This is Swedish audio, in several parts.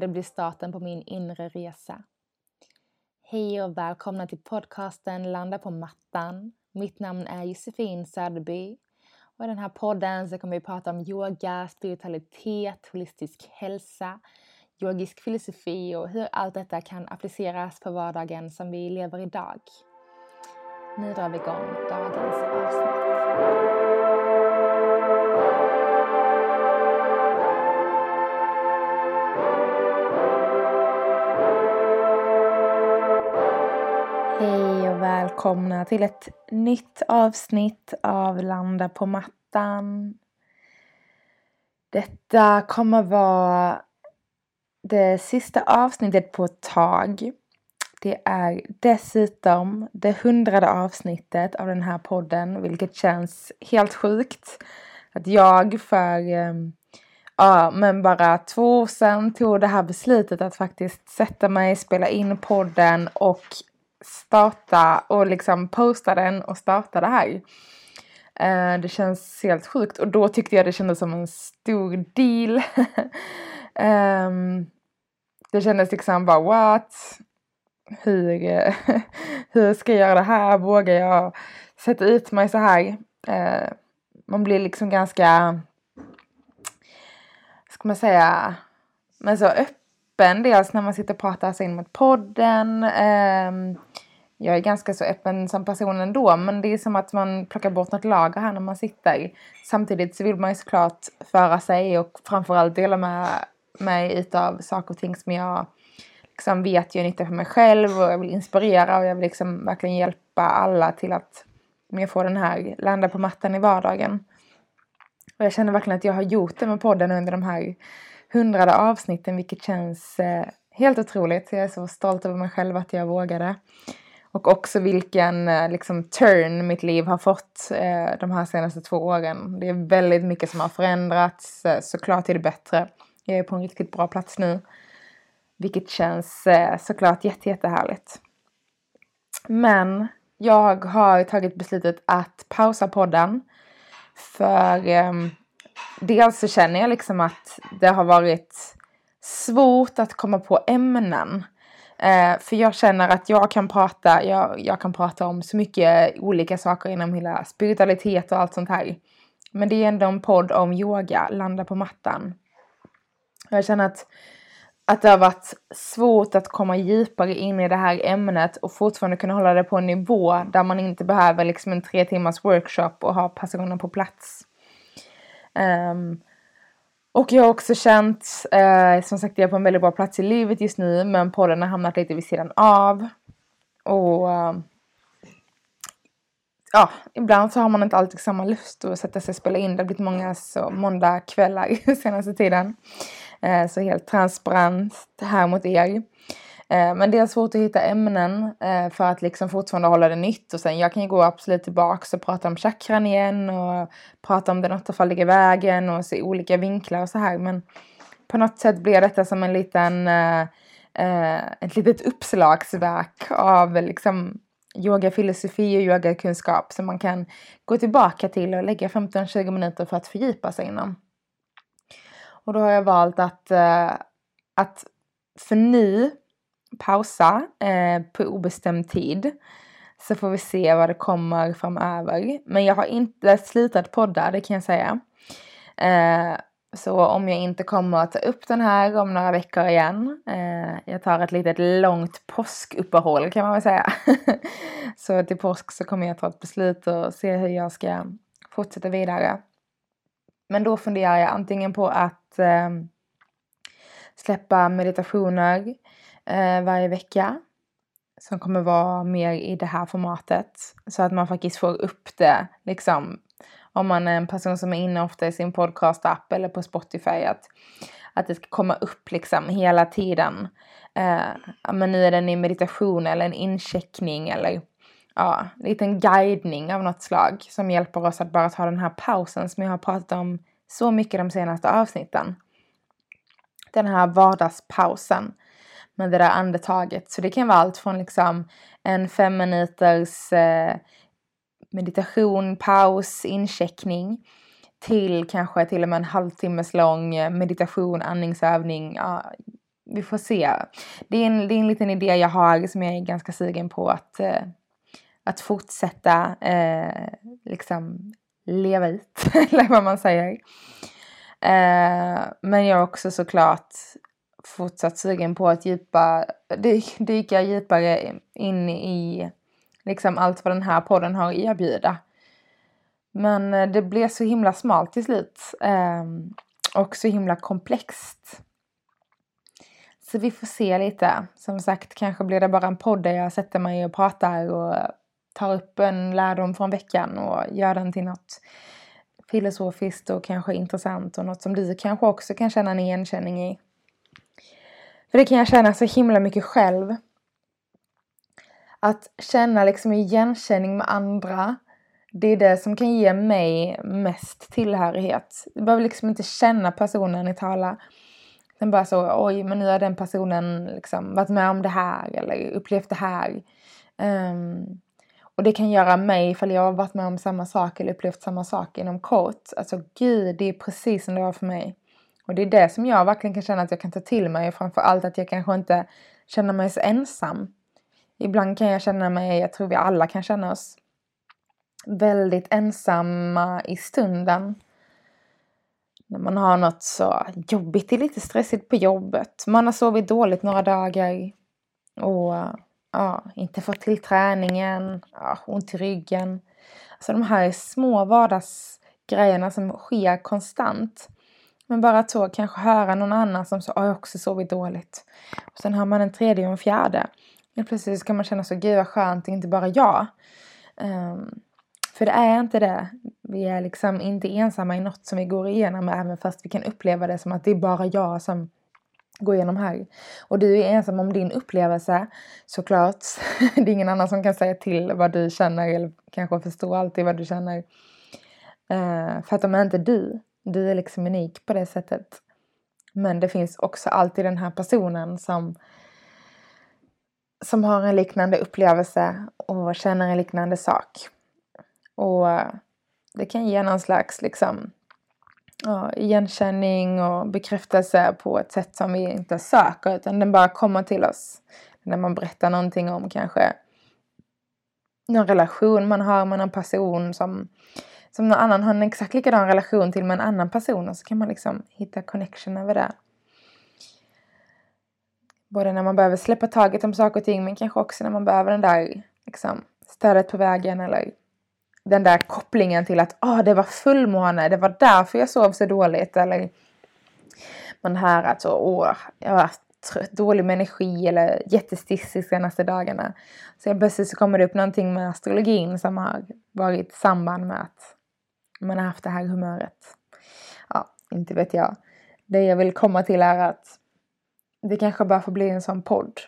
och det blir starten på min inre resa. Hej och välkomna till podcasten Landa på mattan. Mitt namn är Josefin Söderby och i den här podden så kommer vi prata om yoga, spiritualitet, holistisk hälsa, yogisk filosofi och hur allt detta kan appliceras på vardagen som vi lever idag. Nu drar vi igång dagens avsnitt. Och välkomna till ett nytt avsnitt av Landa på mattan. Detta kommer vara det sista avsnittet på ett tag. Det är dessutom det hundrade avsnittet av den här podden, vilket känns helt sjukt. Att jag för ehm, ja, men bara två år sedan tog det här beslutet att faktiskt sätta mig, spela in podden och starta och liksom posta den och starta det här. Eh, det känns helt sjukt och då tyckte jag det kändes som en stor deal. um, det kändes liksom bara what? Hur, hur ska jag göra det här? Vågar jag sätta ut mig så här? Eh, man blir liksom ganska, ska man säga, men så öppen dels alltså när man sitter och pratar sig in mot podden. Ehm, jag är ganska så öppen som person ändå men det är som att man plockar bort något lager här när man sitter. Samtidigt så vill man ju såklart föra sig och framförallt dela med mig utav saker och ting som jag liksom vet gör nytta för mig själv och jag vill inspirera och jag vill liksom verkligen hjälpa alla till att få den här landa på mattan i vardagen. Och jag känner verkligen att jag har gjort det med podden under de här hundrade avsnitten vilket känns eh, helt otroligt. Jag är så stolt över mig själv att jag vågade. Och också vilken eh, liksom, turn mitt liv har fått eh, de här senaste två åren. Det är väldigt mycket som har förändrats, eh, såklart till det bättre. Jag är på en riktigt bra plats nu. Vilket känns eh, såklart jätte, jättehärligt. Men jag har tagit beslutet att pausa podden. För ehm, dels så känner jag liksom att det har varit svårt att komma på ämnen Eh, för jag känner att jag kan prata, jag, jag kan prata om så mycket olika saker inom hela spiritualitet och allt sånt här. Men det är ändå en podd om yoga, landa på mattan. Jag känner att, att det har varit svårt att komma djupare in i det här ämnet och fortfarande kunna hålla det på en nivå där man inte behöver liksom en tre timmars workshop och ha personen på plats. Um, och jag har också känt, eh, som sagt jag är på en väldigt bra plats i livet just nu men podden har hamnat lite vid sidan av. Och eh, ja, ibland så har man inte alltid samma lust att sätta sig och spela in. Det har blivit många så måndagkvällar senaste tiden. Eh, så helt transparent här mot er. Eh, men det är svårt att hitta ämnen eh, för att liksom fortfarande hålla det nytt och sen jag kan ju gå absolut tillbaks och prata om chakran igen och prata om den åttafaldiga vägen och se olika vinklar och så här men på något sätt blir detta som en liten eh, ett litet uppslagsverk av liksom yogafilosofi och yogakunskap som man kan gå tillbaka till och lägga 15-20 minuter för att fördjupa sig inom. Och då har jag valt att, att för nu pausa eh, på obestämd tid. Så får vi se vad det kommer framöver. Men jag har inte slutat podda, det kan jag säga. Eh, så om jag inte kommer att ta upp den här om några veckor igen. Eh, jag tar ett litet långt påskuppehåll kan man väl säga. så till påsk så kommer jag ta ett beslut och se hur jag ska fortsätta vidare. Men då funderar jag antingen på att eh, släppa meditationer eh, varje vecka. Som kommer vara mer i det här formatet. Så att man faktiskt får upp det liksom. Om man är en person som är inne ofta i sin podcast-app eller på Spotify. Att, att det ska komma upp liksom hela tiden. Eh, men nu är den i meditation eller en incheckning eller ja, en liten guidning av något slag som hjälper oss att bara ta den här pausen som jag har pratat om så mycket de senaste avsnitten. Den här vardagspausen med det där andetaget. Så det kan vara allt från liksom en fem minuters eh, meditation, paus, incheckning till kanske till och med en halvtimmes lång eh, meditation, andningsövning, ja, vi får se. Det är, en, det är en liten idé jag har som jag är ganska sugen på att, eh, att fortsätta eh, liksom leva ut, eller vad man säger. Eh, men jag är också såklart fortsatt sugen på att djupa, dyka djupare in i liksom allt vad den här podden har att erbjuda. Men eh, det blev så himla smalt till slut. Ehm, och så himla komplext. Så vi får se lite. Som sagt, kanske blir det bara en podd där jag sätter mig och pratar och tar upp en lärdom från veckan och gör den till något filosofiskt och kanske intressant och något som du kanske också kan känna en igenkänning i. För det kan jag känna så himla mycket själv. Att känna liksom igenkänning med andra, det är det som kan ge mig mest tillhörighet. Jag behöver liksom inte känna personen i tala. Den bara så, oj, men nu har den personen liksom varit med om det här eller upplevt det här. Um, och det kan göra mig, ifall jag har varit med om samma sak eller upplevt samma sak inom kort. Alltså gud, det är precis som det var för mig. Och det är det som jag verkligen kan känna att jag kan ta till mig. Och framförallt att jag kanske inte känner mig så ensam. Ibland kan jag känna mig, jag tror vi alla kan känna oss väldigt ensamma i stunden. När man har något så jobbigt, det är lite stressigt på jobbet. Man har sovit dåligt några dagar. Och ja, inte fått till träningen, ja, ont i ryggen. Alltså de här små vardagsgrejerna som sker konstant. Men bara att så kanske höra någon annan som sa jag också sovit dåligt. Och sen har man en tredje och en fjärde. Helt plötsligt kan man känna så, gud vad skönt, det är inte bara jag. Um, för det är inte det. Vi är liksom inte ensamma i något som vi går igenom även fast vi kan uppleva det som att det är bara jag som går igenom här. Och du är ensam om din upplevelse såklart. det är ingen annan som kan säga till vad du känner eller kanske förstå alltid vad du känner. Uh, för att de är inte du. Du är liksom unik på det sättet. Men det finns också alltid den här personen som som har en liknande upplevelse och känner en liknande sak. Och det kan ge någon slags liksom ja, igenkänning och bekräftelse på ett sätt som vi inte söker utan den bara kommer till oss. När man berättar någonting om kanske någon relation man har med någon person som, som någon annan har en exakt likadan relation till med en annan person och så kan man liksom hitta connection över det. Både när man behöver släppa taget om saker och ting men kanske också när man behöver den där liksom, stödet på vägen eller den där kopplingen till att oh, det var fullmåne, det var därför jag sov så dåligt. Eller man hör att så, åh, jag har haft dålig med energi eller jättestissig senaste dagarna. Så plötsligt så kommer det upp någonting med astrologin som har varit i samband med att man har haft det här humöret. Ja, inte vet jag. Det jag vill komma till är att det kanske bara får bli en sån podd.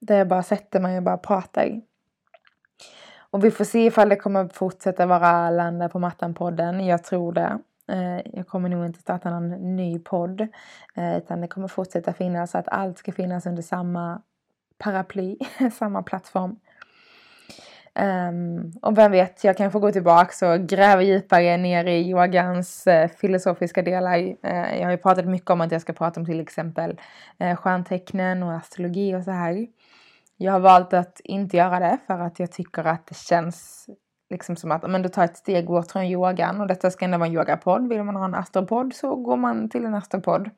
Där jag bara sätter mig och bara pratar. Och vi får se ifall det kommer fortsätta vara Landa på mattan-podden. Jag tror det. Eh, jag kommer nog inte starta någon ny podd. Eh, utan det kommer fortsätta finnas så att allt ska finnas under samma paraply, samma plattform. Um, och vem vet, jag kanske går tillbaka och gräver djupare ner i yogans uh, filosofiska delar. Uh, jag har ju pratat mycket om att jag ska prata om till exempel uh, stjärntecknen och astrologi och så här. Jag har valt att inte göra det för att jag tycker att det känns liksom som att men du tar ett steg bort från yogan och detta ska ändå vara en yogapodd. Vill man ha en astropodd så går man till en astropodd.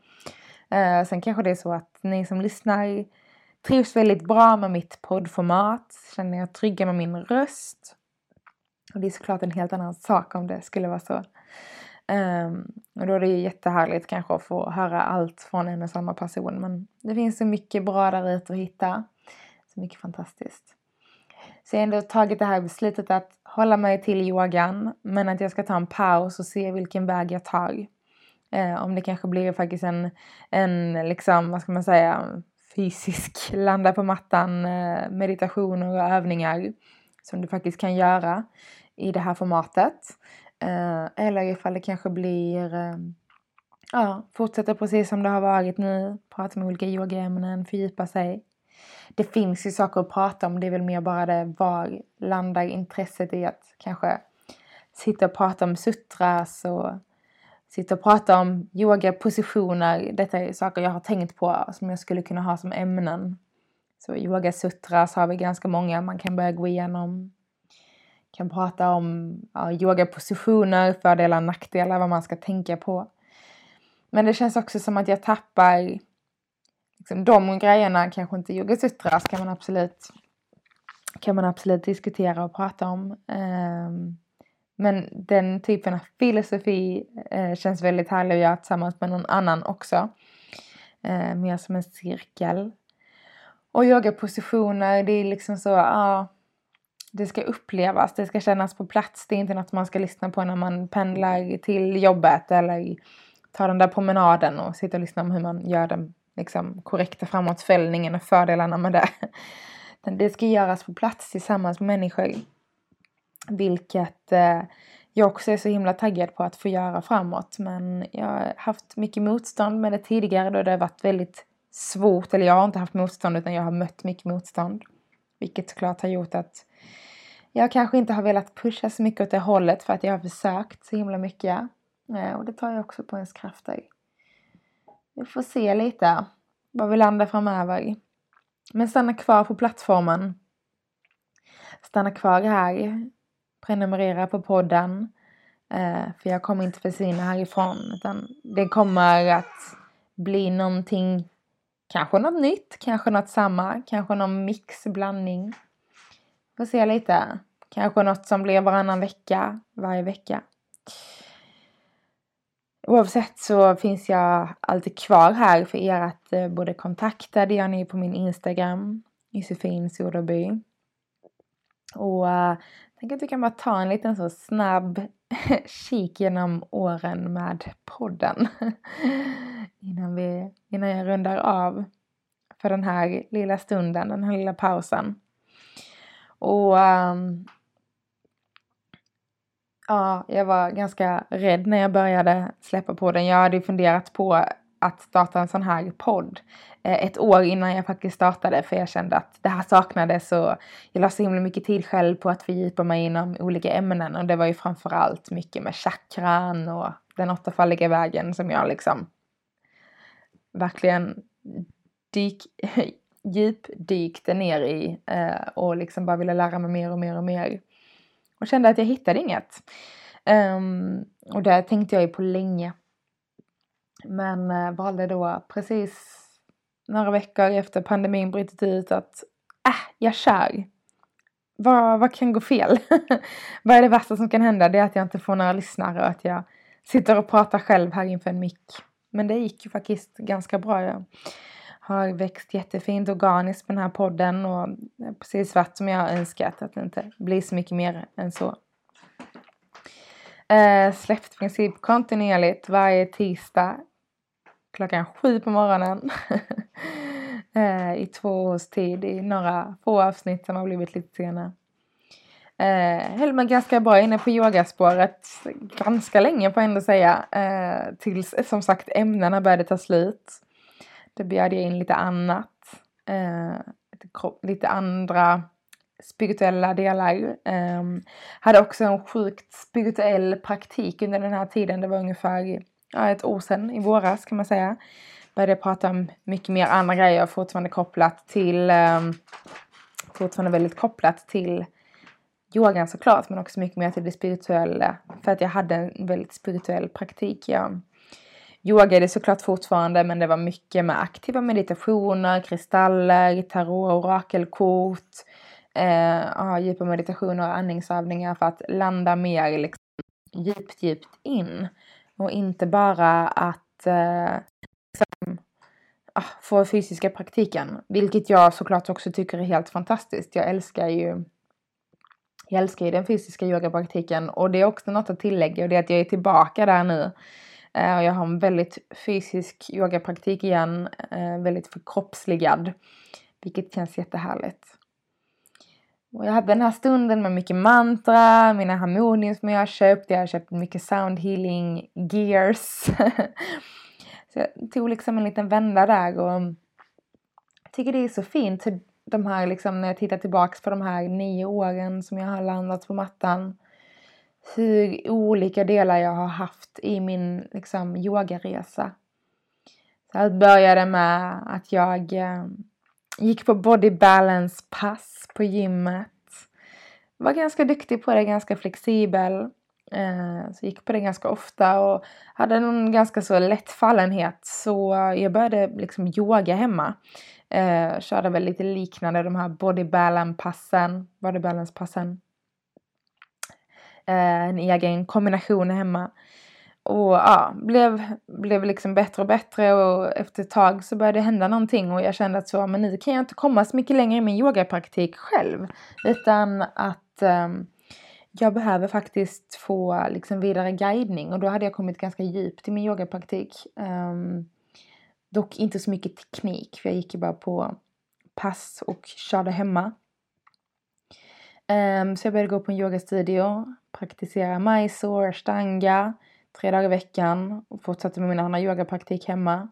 Uh, sen kanske det är så att ni som lyssnar trivs väldigt bra med mitt poddformat, känner jag trygga med min röst. Och det är såklart en helt annan sak om det skulle vara så. Um, och då är det ju jättehärligt kanske att få höra allt från en och samma person. Men det finns så mycket bra där ute att hitta. Så mycket fantastiskt. Så jag har ändå tagit det här beslutet att hålla mig till yogan men att jag ska ta en paus och se vilken väg jag tar. Eh, om det kanske blir faktiskt en, en liksom, vad ska man säga, fysisk landa på mattan eh, meditationer och övningar som du faktiskt kan göra i det här formatet. Eh, eller ifall det kanske blir eh, ja, fortsätta precis som det har varit nu, prata med olika yogaämnen, fördjupa sig. Det finns ju saker att prata om, det är väl mer bara det var landar intresset i att kanske sitta och prata om sutras och sitta och prata om yoga, positioner. Detta är saker jag har tänkt på som jag skulle kunna ha som ämnen. Så yoga sutras har vi ganska många man kan börja gå igenom. Kan prata om ja, yogapositioner, fördelar och nackdelar, vad man ska tänka på. Men det känns också som att jag tappar liksom, de grejerna, kanske inte yoga sutras kan man absolut kan man absolut diskutera och prata om. Um, men den typen av filosofi eh, känns väldigt härlig att göra tillsammans med någon annan också. Eh, mer som en cirkel. Och yogapositioner, det är liksom så, ja, ah, det ska upplevas, det ska kännas på plats. Det är inte något man ska lyssna på när man pendlar till jobbet eller tar den där promenaden och sitter och lyssnar på hur man gör den liksom, korrekta framåtfällningen och fördelarna med det. Det ska göras på plats tillsammans med människor. Vilket eh, jag också är så himla taggad på att få göra framåt. Men jag har haft mycket motstånd med det tidigare då det har varit väldigt svårt. Eller jag har inte haft motstånd utan jag har mött mycket motstånd. Vilket såklart har gjort att jag kanske inte har velat pusha så mycket åt det hållet för att jag har försökt så himla mycket. Eh, och det tar jag också på ens krafter. Vi får se lite var vi landar framöver. Men stanna kvar på plattformen. Stanna kvar här prenumerera på podden. Eh, för jag kommer inte försvinna härifrån utan det kommer att bli någonting, kanske något nytt, kanske något samma, kanske någon mix, blandning. Får se lite. Kanske något som blir varannan vecka, varje vecka. Oavsett så finns jag alltid kvar här för er att eh, både kontakta. Det gör ni på min Instagram, Josefin Soderby. Och eh, tänker att vi kan bara ta en liten så snabb kik genom åren med podden. innan, vi, innan jag rundar av för den här lilla stunden, den här lilla pausen. Och um, ja, jag var ganska rädd när jag började släppa podden. Jag hade ju funderat på att starta en sån här podd eh, ett år innan jag faktiskt startade för jag kände att det här saknades och jag la så himla mycket tid själv på att fördjupa mig inom olika ämnen och det var ju framförallt mycket med chakran och den åttafaldiga vägen som jag liksom verkligen dyk, djupdykte ner i eh, och liksom bara ville lära mig mer och mer och mer. Och kände att jag hittade inget. Um, och det tänkte jag ju på länge. Men eh, valde då precis några veckor efter pandemin brutit ut att äh, jag kör. Vad, vad kan gå fel? vad är det värsta som kan hända? Det är att jag inte får några lyssnare och att jag sitter och pratar själv här inför en mick. Men det gick ju faktiskt ganska bra. Jag har växt jättefint organiskt med den här podden och precis svart som jag har önskat att det inte blir så mycket mer än så. Eh, släppt princip kontinuerligt varje tisdag klockan sju på morgonen. Eh, I två års tid i några få avsnitt som har blivit lite sena. Eh, höll mig ganska bra inne på yogaspåret ganska länge får jag ändå säga. Eh, tills som sagt ämnena började ta slut. Då bjöd jag in lite annat. Eh, lite andra spirituella delar. Eh, hade också en sjukt spirituell praktik under den här tiden. Det var ungefär ja, ett år sedan, i våras kan man säga. Började prata om mycket mer andra grejer, fortfarande kopplat till um, fortfarande väldigt kopplat till yogan såklart, men också mycket mer till det spirituella. För att jag hade en väldigt spirituell praktik. Jag yogade såklart fortfarande, men det var mycket med aktiva meditationer, kristaller, tarot, orakelkort, eh, ja, djupa meditationer och andningsövningar för att landa mer liksom, djupt, djupt in. Och inte bara att eh, liksom, ah, få fysiska praktiken. Vilket jag såklart också tycker är helt fantastiskt. Jag älskar ju jag älskar ju den fysiska yogapraktiken och det är också något att tillägga och det är att jag är tillbaka där nu. Eh, och jag har en väldigt fysisk yogapraktik igen, eh, väldigt förkroppsligad. Vilket känns jättehärligt. Och jag hade den här stunden med mycket mantra, mina harmonium som jag har köpt. Jag har köpt mycket sound healing gears. så jag tog liksom en liten vända där och jag tycker det är så fint hur de här liksom när jag tittar tillbaks på de här nio åren som jag har landat på mattan. hur olika delar jag har haft i min liksom, yogaresa. Så det började med att jag eh, gick på body balance pass på gymmet. Var ganska duktig på det, ganska flexibel. Eh, så gick på det ganska ofta och hade en ganska så lätt fallenhet så jag började liksom yoga hemma. Eh, körde väl lite liknande de här body balance passen, body balance passen. Eh, en egen kombination hemma. Och ja, blev, blev liksom bättre och bättre och efter ett tag så började det hända någonting och jag kände att så, men nu kan jag inte komma så mycket längre i min yogapraktik själv. Utan att um, jag behöver faktiskt få liksom vidare guidning och då hade jag kommit ganska djupt i min yogapraktik. Um, dock inte så mycket teknik för jag gick ju bara på pass och körde hemma. Um, så jag började gå på en yogastudio, praktisera Mysore, Ashtanga tre dagar i veckan och fortsatte med min andra yogapraktik hemma.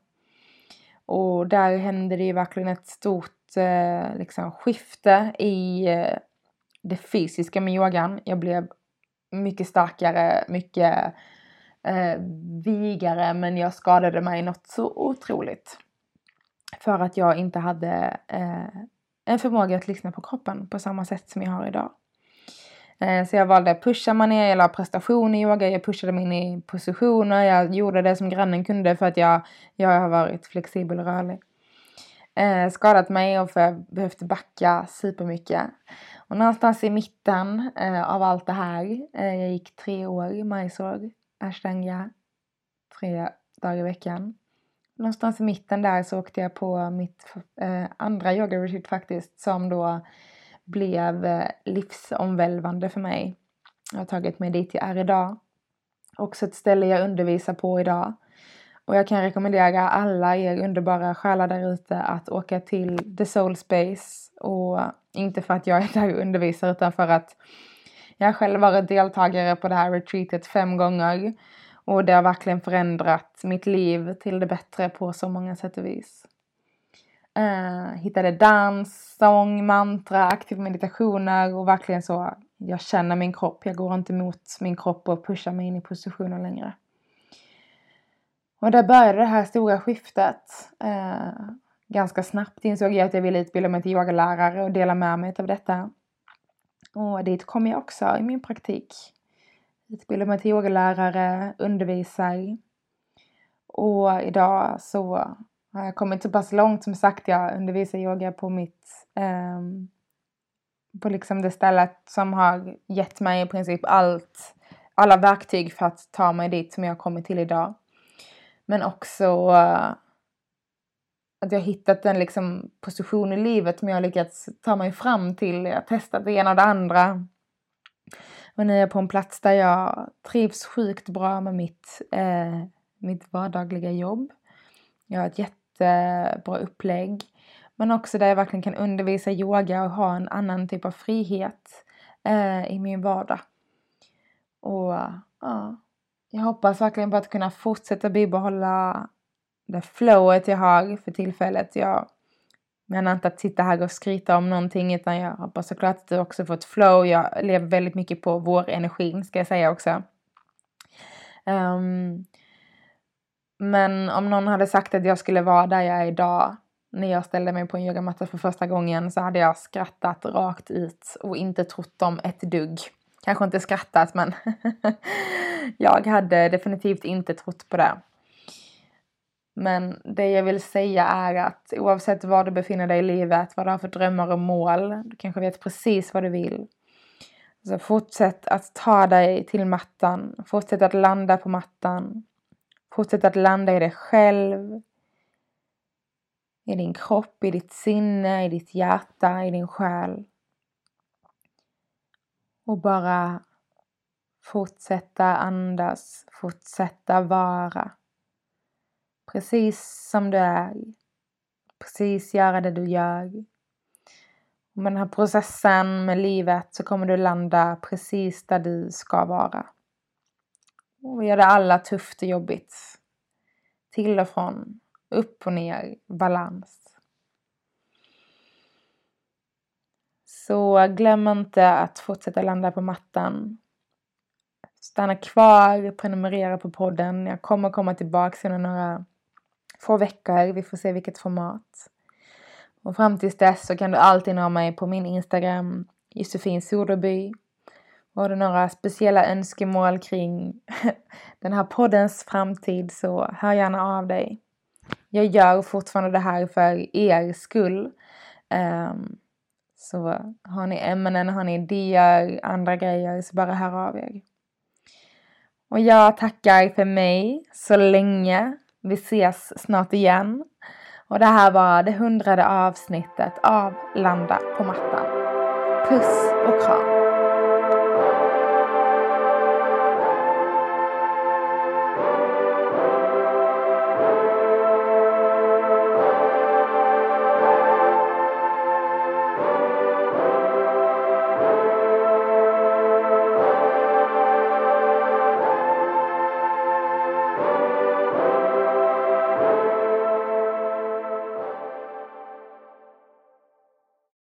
Och där hände det ju verkligen ett stort eh, liksom, skifte i eh, det fysiska med yogan. Jag blev mycket starkare, mycket eh, vigare men jag skadade mig något så otroligt. För att jag inte hade eh, en förmåga att lyssna på kroppen på samma sätt som jag har idag. Eh, så jag valde att pusha mig ner, jag la prestation i yoga, jag pushade mig in i positioner, jag gjorde det som grannen kunde för att jag, jag har varit flexibel och rörlig. Eh, skadat mig och för jag behövt backa supermycket. Och någonstans i mitten eh, av allt det här, eh, jag gick tre år i Mysore, ashtanga, tre dagar i veckan. Någonstans i mitten där så åkte jag på mitt eh, andra yoga retreat faktiskt som då blev eh, livsomvälvande för mig. Jag har tagit mig dit jag är idag. Också ett ställe jag undervisar på idag. Och jag kan rekommendera alla er underbara själar där ute att åka till The Soul Space. Och inte för att jag är där och undervisar utan för att jag har själv varit deltagare på det här retreatet fem gånger. Och det har verkligen förändrat mitt liv till det bättre på så många sätt och vis. Eh, hittade dans, sång, mantra, aktiva meditationer och verkligen så. Jag känner min kropp. Jag går inte mot min kropp och pushar mig in i positioner längre. Och där började det här stora skiftet. Eh, ganska snabbt insåg jag att jag ville utbilda mig till yogalärare och dela med mig av detta. Och dit kom jag också i min praktik. Utbildade mig till yogalärare, undervisar. Och idag så jag kommit så pass långt som sagt jag undervisar yoga på mitt Um, på liksom det stället som har gett mig i princip allt alla verktyg för att ta mig dit som jag har kommit till idag. Men också uh, att jag har hittat en liksom position i livet som jag har lyckats ta mig fram till. Jag har testat det ena och det andra. Och nu är jag på en plats där jag trivs sjukt bra med mitt, eh, mitt vardagliga jobb. Jag har ett jätte jättebra eh, upplägg. Men också där jag verkligen kan undervisa yoga och ha en annan typ av frihet eh, i min vardag. Och ja, jag hoppas verkligen på att kunna fortsätta bibehålla det flowet jag har för tillfället. Jag menar inte att sitta här och skryta om någonting utan jag hoppas såklart att du också får ett flow. Jag lever väldigt mycket på vår energin ska jag säga också. Um, men om någon hade sagt att jag skulle vara där jag är idag när jag ställde mig på en yogamatta för första gången så hade jag skrattat rakt ut och inte trott dem ett dugg. Kanske inte skrattat men jag hade definitivt inte trott på det. Men det jag vill säga är att oavsett var du befinner dig i livet, vad du har för drömmar och mål, du kanske vet precis vad du vill. Så fortsätt att ta dig till mattan, fortsätt att landa på mattan. Fortsätt att landa i dig själv. I din kropp, i ditt sinne, i ditt hjärta, i din själ. Och bara fortsätta andas, fortsätta vara. Precis som du är. Precis göra det du gör. Och med den här processen med livet så kommer du landa precis där du ska vara. Och gör det alla tufft och jobbigt. Till och från, upp och ner, balans. Så glöm inte att fortsätta landa på mattan. stanna kvar, prenumerera på podden. Jag kommer komma tillbaka inom några få veckor. Vi får se vilket format. Och fram tills dess så kan du alltid nå mig på min Instagram, Josefin Soderby. Har du några speciella önskemål kring den här poddens framtid så hör gärna av dig. Jag gör fortfarande det här för er skull. Um, så har ni ämnen, har ni idéer, andra grejer så bara hör av er. Och jag tackar för mig så länge. Vi ses snart igen. Och det här var det hundrade avsnittet av Landa på mattan. Puss och kram!